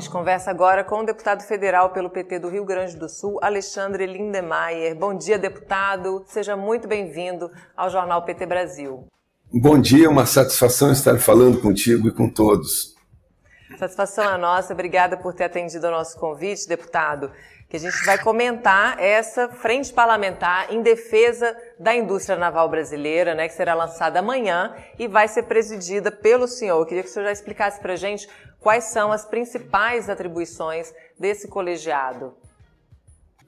gente conversa agora com o deputado federal pelo PT do Rio Grande do Sul, Alexandre Lindemeyer. Bom dia, deputado. Seja muito bem-vindo ao Jornal PT Brasil. Bom dia, uma satisfação estar falando contigo e com todos. Satisfação é nossa. Obrigada por ter atendido ao nosso convite, deputado que a gente vai comentar essa frente parlamentar em defesa da indústria naval brasileira, né, que será lançada amanhã e vai ser presidida pelo senhor. Eu queria que o senhor já explicasse para a gente quais são as principais atribuições desse colegiado.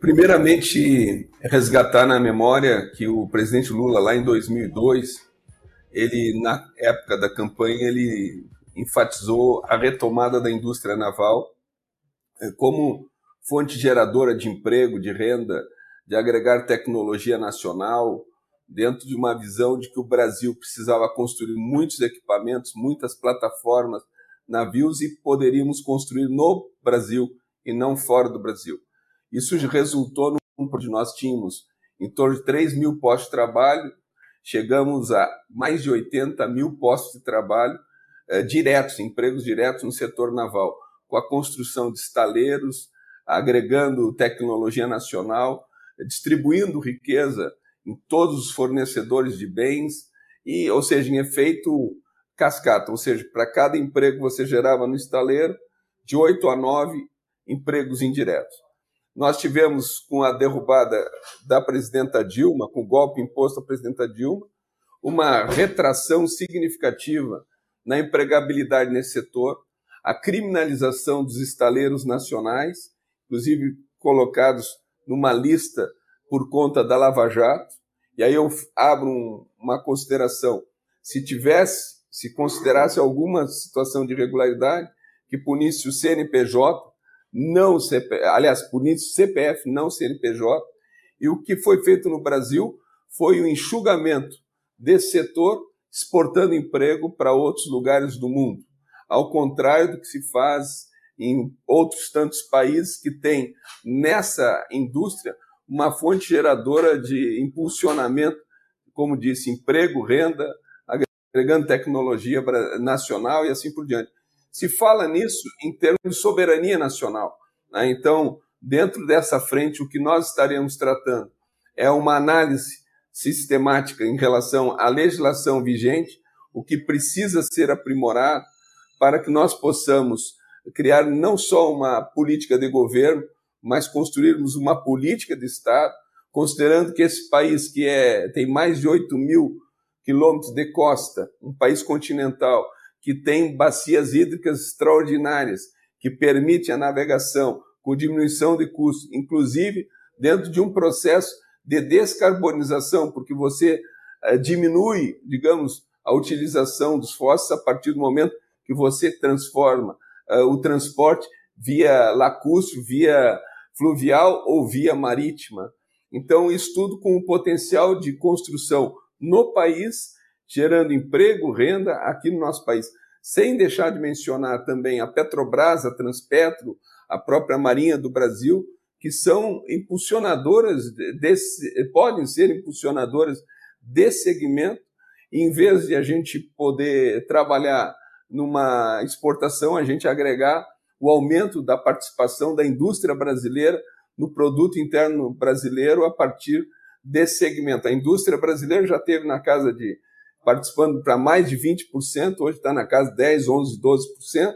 Primeiramente, resgatar na memória que o presidente Lula, lá em 2002, ele, na época da campanha, ele enfatizou a retomada da indústria naval eh, como fonte geradora de emprego, de renda, de agregar tecnologia nacional, dentro de uma visão de que o Brasil precisava construir muitos equipamentos, muitas plataformas, navios e poderíamos construir no Brasil e não fora do Brasil. Isso resultou no que nós tínhamos em torno de 3 mil postos de trabalho, chegamos a mais de 80 mil postos de trabalho eh, diretos, empregos diretos no setor naval, com a construção de estaleiros, agregando tecnologia nacional, distribuindo riqueza em todos os fornecedores de bens, e, ou seja, em efeito cascata, ou seja, para cada emprego você gerava no estaleiro, de oito a nove empregos indiretos. Nós tivemos, com a derrubada da presidenta Dilma, com o golpe imposto à presidenta Dilma, uma retração significativa na empregabilidade nesse setor, a criminalização dos estaleiros nacionais inclusive colocados numa lista por conta da Lava Jato. E aí eu abro um, uma consideração. Se tivesse, se considerasse alguma situação de irregularidade que punisse o CNPJ, não CPF, aliás, punisse o CPF, não CNPJ, e o que foi feito no Brasil foi o enxugamento desse setor, exportando emprego para outros lugares do mundo, ao contrário do que se faz em outros tantos países que têm nessa indústria uma fonte geradora de impulsionamento, como disse, emprego, renda, agregando tecnologia nacional e assim por diante. Se fala nisso em termos de soberania nacional. Né? Então, dentro dessa frente, o que nós estaremos tratando é uma análise sistemática em relação à legislação vigente, o que precisa ser aprimorado para que nós possamos criar não só uma política de governo, mas construirmos uma política de Estado, considerando que esse país que é, tem mais de 8 mil quilômetros de costa, um país continental, que tem bacias hídricas extraordinárias, que permite a navegação com diminuição de custos, inclusive dentro de um processo de descarbonização, porque você eh, diminui, digamos, a utilização dos fósseis a partir do momento que você transforma uh, o transporte via lacustre, via fluvial ou via marítima. Então, isso tudo com o potencial de construção no país, gerando emprego, renda aqui no nosso país. Sem deixar de mencionar também a Petrobras, a Transpetro, a própria Marinha do Brasil, que são impulsionadoras desse, podem ser impulsionadoras desse segmento, em vez de a gente poder trabalhar numa exportação, a gente agregar o aumento da participação da indústria brasileira no produto interno brasileiro a partir desse segmento. A indústria brasileira já teve na casa de participando para mais de 20%, hoje está na casa de 10, 11, 12%,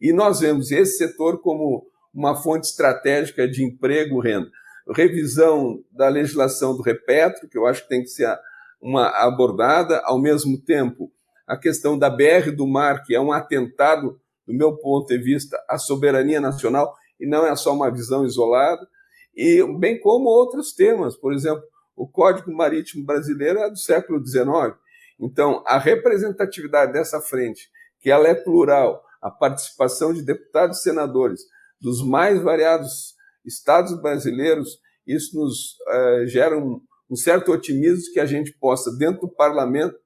e nós vemos esse setor como uma fonte estratégica de emprego, renda. Revisão da legislação do Repetro, que eu acho que tem que ser uma abordada, ao mesmo tempo a questão da BR do mar, que é um atentado, do meu ponto de vista, à soberania nacional, e não é só uma visão isolada, e bem como outros temas, por exemplo, o Código Marítimo Brasileiro é do século XIX. Então, a representatividade dessa frente, que ela é plural, a participação de deputados e senadores dos mais variados estados brasileiros, isso nos uh, gera um, um certo otimismo que a gente possa, dentro do parlamento,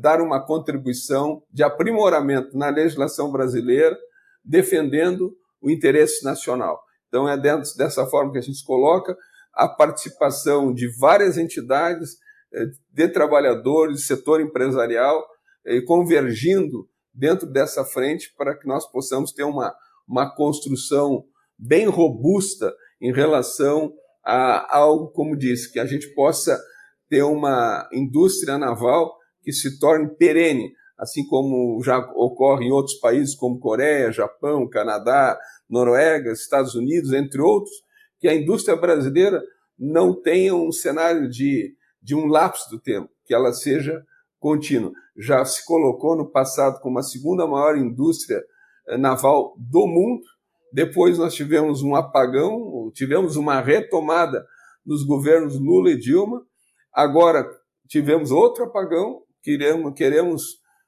dar uma contribuição de aprimoramento na legislação brasileira, defendendo o interesse nacional. Então, é dentro dessa forma que a gente coloca a participação de várias entidades, eh, de trabalhadores, setor empresarial, eh, convergindo dentro dessa frente para que nós possamos ter uma, uma construção bem robusta em relação a algo, como disse, que a gente possa ter uma indústria naval que se torne perene, assim como já ocorre em outros países como Coreia, Japão, Canadá, Noruega, Estados Unidos, entre outros, que a indústria brasileira não tenha um cenário de, de um lapso do tempo, que ela seja contínua. Já se colocou no passado como a segunda maior indústria eh, naval do mundo, depois nós tivemos um apagão, tivemos uma retomada nos governos Lula e Dilma, agora tivemos outro apagão, queremos, queremos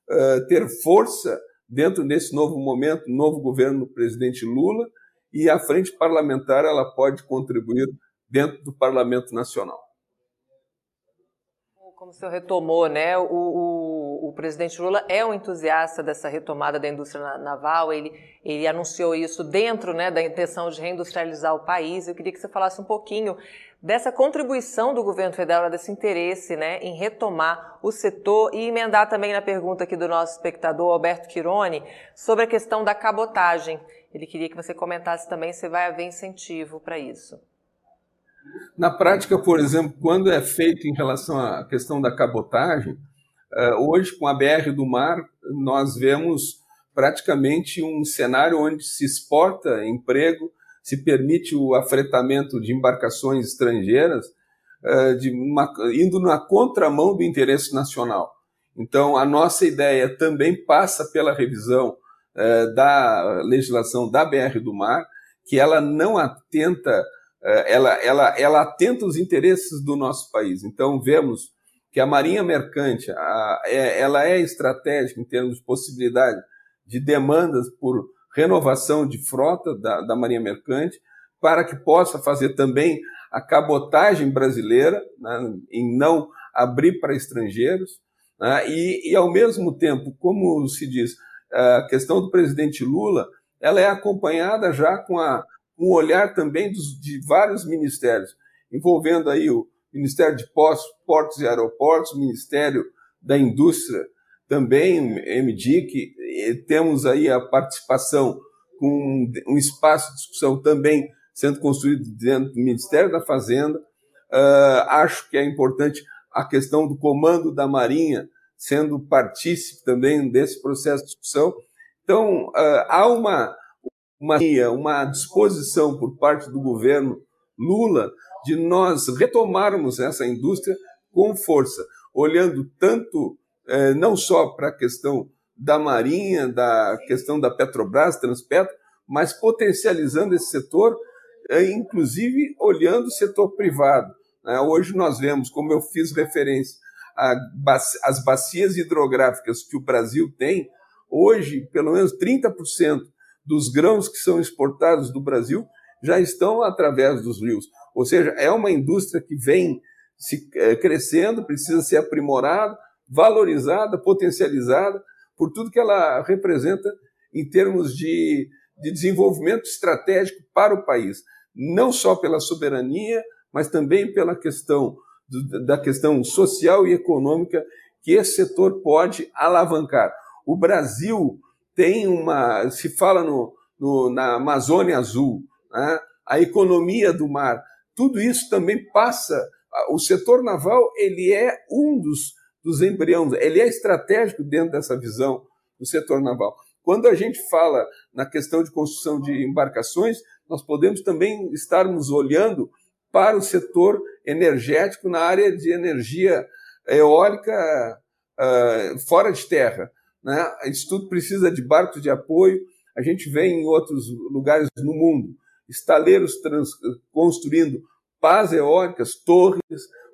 uh, ter força dentro desse novo momento, novo governo do presidente Lula, e a frente parlamentar ela pode contribuir dentro do Parlamento Nacional. Como o senhor retomou, né? O, o, o, presidente Lula é um entusiasta dessa retomada da indústria naval. Ele, ele anunciou isso dentro né, da intenção de reindustrializar o país. Eu queria que você falasse um pouquinho dessa contribuição do governo federal, desse interesse né, em retomar o setor e emendar também na pergunta aqui do nosso espectador, Alberto Quirone, sobre a questão da cabotagem. Ele queria que você comentasse também se vai haver incentivo para isso. Na prática, por exemplo, quando é feito em relação à questão da cabotagem, eh, hoje com a BR do Mar, nós vemos praticamente um cenário onde se exporta emprego, se permite o afretamento de embarcações estrangeiras, eh, de uma, indo na contramão do interesse nacional. Então, a nossa ideia também passa pela revisão eh, da legislação da BR do Mar, que ela não atenta é, ela, ela, ela atenta os interesses do nosso país. Então, vemos que a Marinha Mercante é, ela é estratégica em termos de possibilidade de demandas por renovação de frota da, da Marinha Mercante, para que possa fazer também a cabotagem brasileira, né, em não abrir para estrangeiros, né, e, e, ao mesmo tempo, como se diz, a questão do presidente Lula, ela é acompanhada já com a um olhar também dos, de vários ministérios, envolvendo aí o Ministério de Portos e Aeroportos, Ministério da Indústria, também MDIC, temos aí a participação com um espaço de discussão também sendo construído dentro do Ministério da Fazenda. Uh, acho que é importante a questão do comando da Marinha sendo partícipe também desse processo de discussão. Então, uh, há uma, uma, uma disposição por parte do governo Lula de nós retomarmos essa indústria com força, olhando tanto eh, não só para a questão da Marinha, da questão da Petrobras, Transpetro, mas potencializando esse setor, eh, inclusive olhando o setor privado. Né? Hoje nós vemos, como eu fiz referência, as bacias hidrográficas que o Brasil tem, hoje, pelo menos 30% dos grãos que são exportados do Brasil já estão através dos rios. Ou seja, é uma indústria que vem se é, crescendo, precisa ser aprimorada, valorizada, potencializada por tudo que ela representa em termos de, de desenvolvimento estratégico para o país, não só pela soberania, mas também pela questão da questão social e econômica que esse setor pode alavancar. O Brasil tem uma. Se fala no, no na Amazônia Azul, né? a economia do mar, tudo isso também passa. O setor naval ele é um dos, dos embriões, ele é estratégico dentro dessa visão do setor naval. Quando a gente fala na questão de construção de embarcações, nós podemos também estarmos olhando para o setor energético na área de energia eólica uh, fora de terra. Né? Isso tudo precisa de barcos de apoio. A gente vê em outros lugares no mundo estaleiros trans, construindo pás eólicas, torres,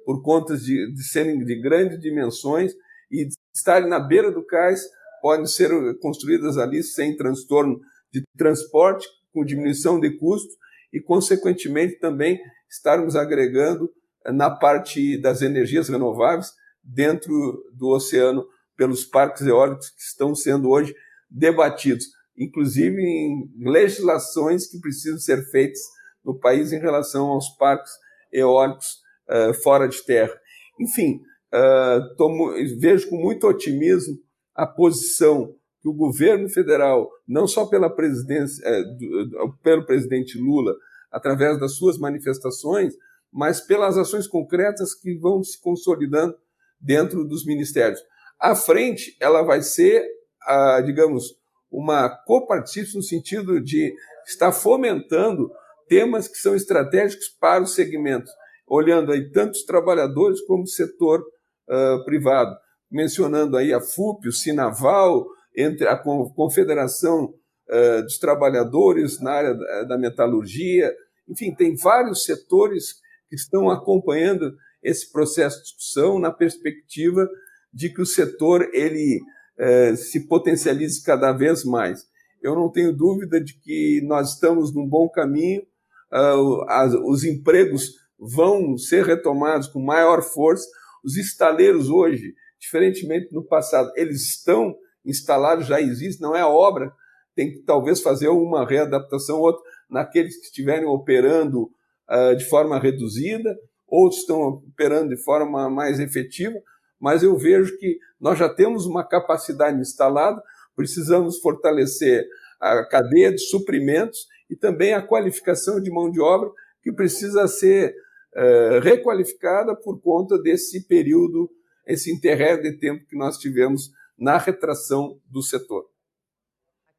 por conta de, de serem de grandes dimensões e de estarem na beira do cais, podem ser construídas ali sem transtorno de transporte, com diminuição de custo e, consequentemente, também estarmos agregando na parte das energias renováveis dentro do oceano pelos parques eólicos que estão sendo hoje debatidos, inclusive em legislações que precisam ser feitas no país em relação aos parques eólicos uh, fora de terra. Enfim, uh, tomo, vejo com muito otimismo a posição que o governo federal, não só pela presidência, é, do, pelo presidente Lula, através das suas manifestações, mas pelas ações concretas que vão se consolidando dentro dos ministérios. À frente, ela vai ser, a, digamos, uma copartícipe no sentido de estar fomentando temas que são estratégicos para os segmentos, olhando aí tanto os trabalhadores como o setor uh, privado, mencionando aí a FUP, o Sinaval, entre a Confederação uh, dos Trabalhadores na área da metalurgia, enfim, tem vários setores que estão acompanhando esse processo de discussão na perspectiva de que o setor ele uh, se potencialize cada vez mais. Eu não tenho dúvida de que nós estamos num bom caminho, as, os empregos vão ser retomados com maior força. Os estaleiros hoje, diferentemente do passado, eles estão instalados, já existe, não é obra, tem que talvez fazer uma readaptação, outra naqueles que estiverem operando uh, de forma reduzida, outros estão operando de forma mais efetiva, mas eu vejo que nós já temos uma capacidade instalada, precisamos fortalecer a cadeia de suprimentos e também a qualificação de mão de obra, que precisa ser uh, requalificada por conta desse período, esse interregno de tempo que nós tivemos na retração do setor.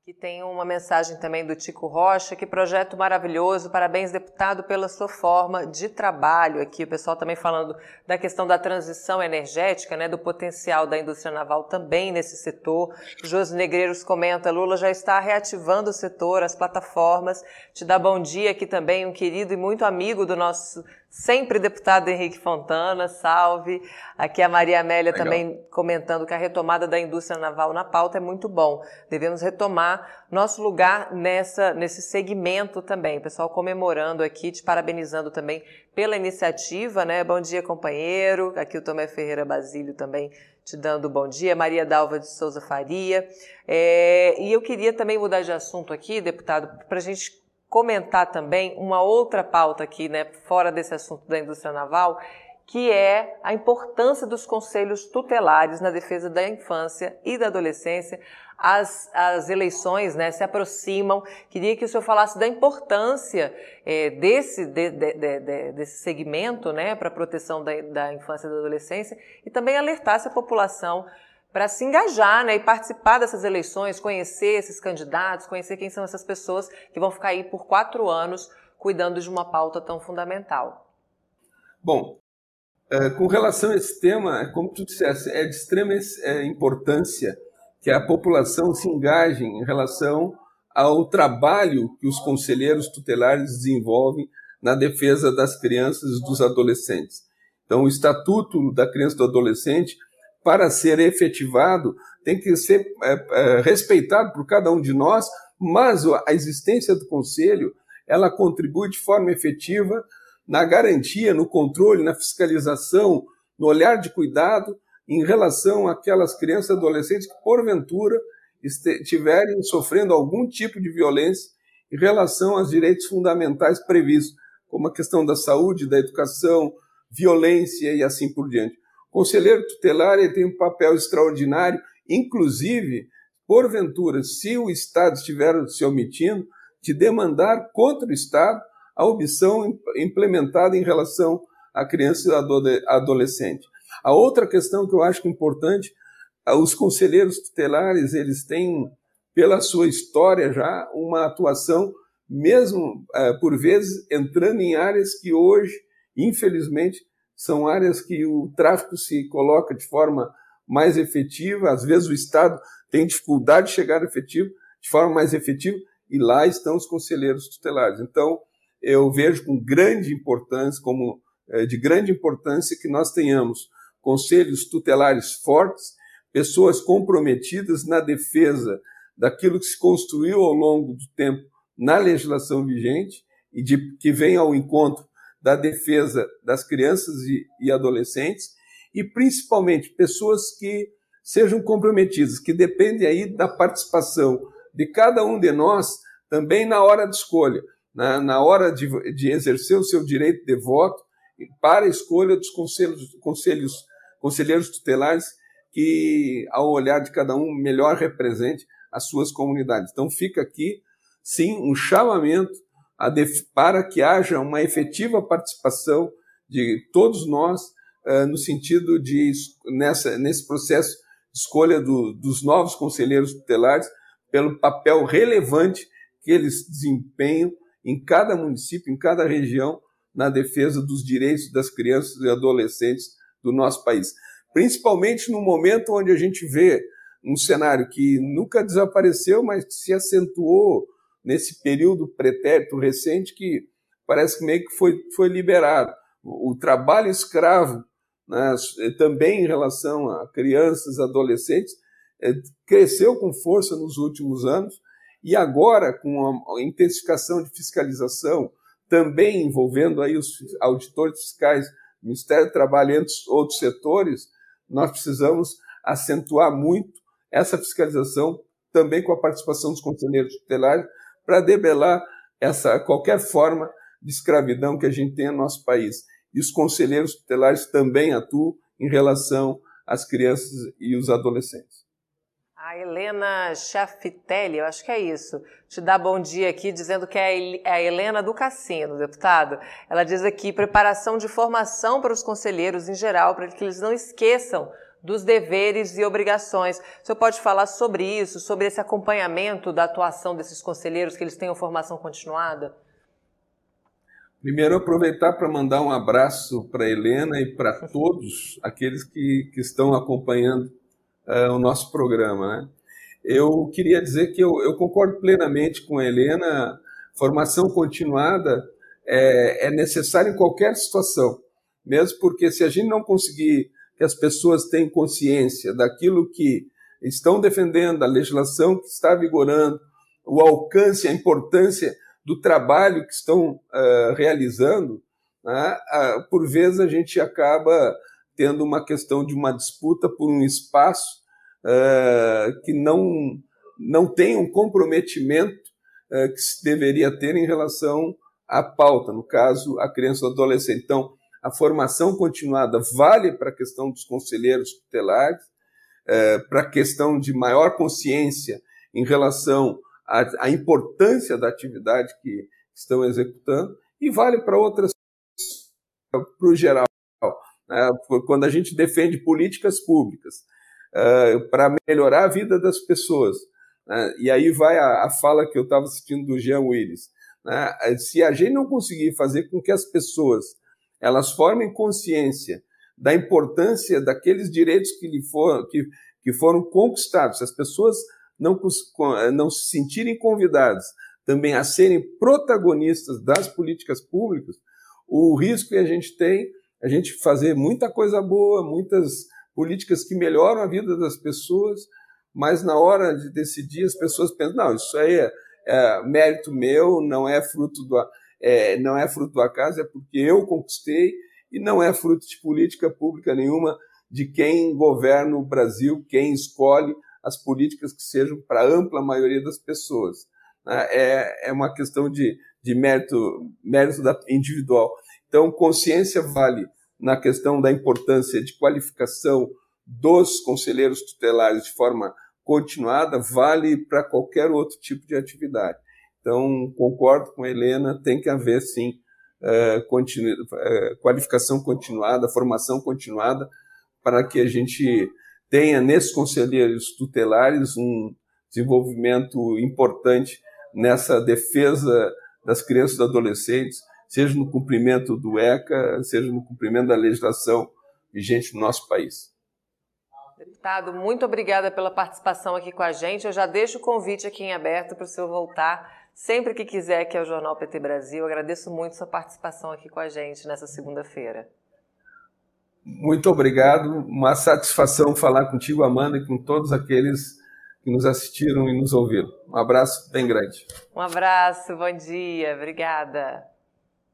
Aqui tem uma mensagem também do Tico Rocha, que projeto maravilhoso, parabéns deputado pela sua forma de trabalho aqui, o pessoal também falando da questão da transição energética, né, do potencial da indústria naval também nesse setor. Josi Negreiros comenta, Lula já está reativando o setor, as plataformas, te dá bom dia aqui também, um querido e muito amigo do nosso sempre deputado Henrique Fontana, salve. Aqui a Maria Amélia Legal. também comentando que a retomada da indústria naval na pauta é muito bom. Devemos retomar nosso lugar nessa, nesse segmento também. O pessoal comemorando aqui, te parabenizando também pela iniciativa, né? Bom dia, companheiro. Aqui o Tomé Ferreira Basílio também te dando bom dia. Maria Dalva de Souza Faria. É, e eu queria também mudar de assunto aqui, deputado, para a gente comentar também uma outra pauta aqui, né, fora desse assunto da indústria naval, que é a importância dos conselhos tutelares na defesa da infância e da adolescência. As, as eleições né, se aproximam. Queria que o senhor falasse da importância é, desse, de, de, de, desse segmento né, para a proteção da, da infância e da adolescência e também alertasse a população para se engajar né, e participar dessas eleições, conhecer esses candidatos, conhecer quem são essas pessoas que vão ficar aí por quatro anos cuidando de uma pauta tão fundamental. Bom, é, com relação a esse tema, é como tu disseste, é de extrema é, importância que a população se engaje em relação ao trabalho que os conselheiros tutelares desenvolvem na defesa das crianças e dos adolescentes. Então, o Estatuto da Criança e do Adolescente para ser efetivado, tem que ser é, é, respeitado por cada um de nós, mas a existência do Conselho ela contribui de forma efetiva na garantia, no controle, na fiscalização, no olhar de cuidado em relação àquelas crianças e adolescentes que, porventura, estiverem sofrendo algum tipo de violência em relação aos direitos fundamentais previstos, como a questão da saúde, da educação, violência e assim por diante. Conselheiro tutelar ele tem um papel extraordinário, inclusive, porventura, se o Estado estiver se omitindo, de demandar contra o Estado a omissão implementada em relação à criança e adolescente. A outra questão que eu acho importante, os conselheiros tutelares, eles têm, pela sua história já, uma atuação, mesmo eh, por vezes, entrando em áreas que hoje, infelizmente, são áreas que o tráfico se coloca de forma mais efetiva, às vezes o Estado tem dificuldade de chegar efetivo, de forma mais efetiva, e lá estão os conselheiros tutelares. Então, eu vejo com grande importância, como é, de grande importância, que nós tenhamos conselhos tutelares fortes, pessoas comprometidas na defesa daquilo que se construiu ao longo do tempo na legislação vigente e de que vem ao encontro da defesa das crianças e, e adolescentes e principalmente pessoas que sejam comprometidas, que dependem aí da participação de cada um de nós também na hora de escolha, na, na hora de, de exercer o seu direito de voto para a escolha dos conselhos, conselhos, conselheiros tutelares que, ao olhar de cada um, melhor represente as suas comunidades. Então, fica aqui, sim, um chamamento para que haja uma efetiva participação de todos nós uh, no sentido de, nessa, nesse processo de escolha do, dos novos conselheiros tutelares, pelo papel relevante que eles desempenham em cada município, em cada região, na defesa dos direitos das crianças e adolescentes do nosso país. Principalmente no momento onde a gente vê um cenário que nunca desapareceu, mas que se acentuou nesse período pretérito recente, que parece que meio que foi, foi liberado. O, trabalho escravo, né, também em relação a crianças, adolescentes, é, cresceu com força nos últimos anos e agora, com a intensificação de fiscalização, também envolvendo aí os auditores fiscais, Ministério do Trabalho e outros setores, nós precisamos acentuar muito essa fiscalização, também com a participação dos conselheiros tutelares, para debelar essa qualquer forma de escravidão que a gente tem no nosso país. E os conselheiros tutelares também atuam em relação às crianças e os adolescentes. A Helena Chafitelli, eu acho que é isso, te dá bom dia aqui, dizendo que é, é a Helena do Cassino, deputado. Ela diz aqui, preparação de formação para os conselheiros em geral, para que eles não esqueçam dos deveres e obrigações. O senhor pode falar sobre isso, sobre esse acompanhamento da atuação desses conselheiros, que eles tenham formação continuada? Primeiro, aproveitar para mandar um abraço para Helena e para todos aqueles que, que estão acompanhando uh, o nosso programa. Né? Eu queria dizer que eu, eu, concordo plenamente com a Helena, formação continuada é, é necessária em qualquer situação, mesmo porque se a gente não conseguir que as pessoas tenham consciência daquilo que estão defendendo, da legislação que está vigorando, o alcance, a importância do trabalho que estão uh, realizando, né? uh, por vezes a gente acaba tendo uma questão de uma disputa por um espaço uh, que não, não tem um comprometimento uh, que se deveria ter em relação à pauta, no caso, a criança ou adolescente. Então, a formação continuada vale para a questão dos conselheiros tutelares, uh, para a questão de maior consciência em relação à, à importância da atividade que estão executando, e vale para outras, para o geral. Né? Quando a gente defende políticas públicas uh, para melhorar a vida das pessoas, né? e aí vai a, a fala que eu estava assistindo do Jean Willis, né? se a gente não conseguir fazer com que as pessoas elas formem consciência da importância daqueles direitos que, lhe que, que foram conquistados, se as pessoas não, não se sentirem convidadas também a serem protagonistas das políticas públicas, o risco que a gente tem a gente fazer muita coisa boa, muitas políticas que melhoram a vida das pessoas, mas na hora de decidir as pessoas pensam, não, isso aí é, é mérito meu, não é fruto do é, não é fruto do acaso, é porque eu conquistei e não é fruto de política pública nenhuma de quem governa o Brasil, quem escolhe as políticas que sejam para a ampla maioria das pessoas. Né? É, é uma questão de, de mérito, mérito individual. Então, consciência vale na questão da importância de qualificação dos conselheiros tutelares de forma continuada, vale para qualquer outro tipo de atividade. Então, concordo com a Helena, tem que haver, sim, é, continu, é, qualificação continuada, formação continuada, para que a gente tenha nesses conselheiros tutelares um desenvolvimento importante nessa defesa das crianças e adolescentes, seja no cumprimento do ECA, seja no cumprimento da legislação vigente no nosso país. Deputado, muito obrigada pela participação aqui com a gente. Eu já deixo o convite aqui em aberto para o senhor voltar sempre que quiser aqui ao Jornal PT Brasil. Agradeço muito sua participação aqui com a gente nessa segunda-feira. Muito obrigado. Uma satisfação falar contigo, Amanda, e com todos aqueles que nos assistiram e nos ouviram. Um abraço bem grande. Um abraço, bom dia, obrigada.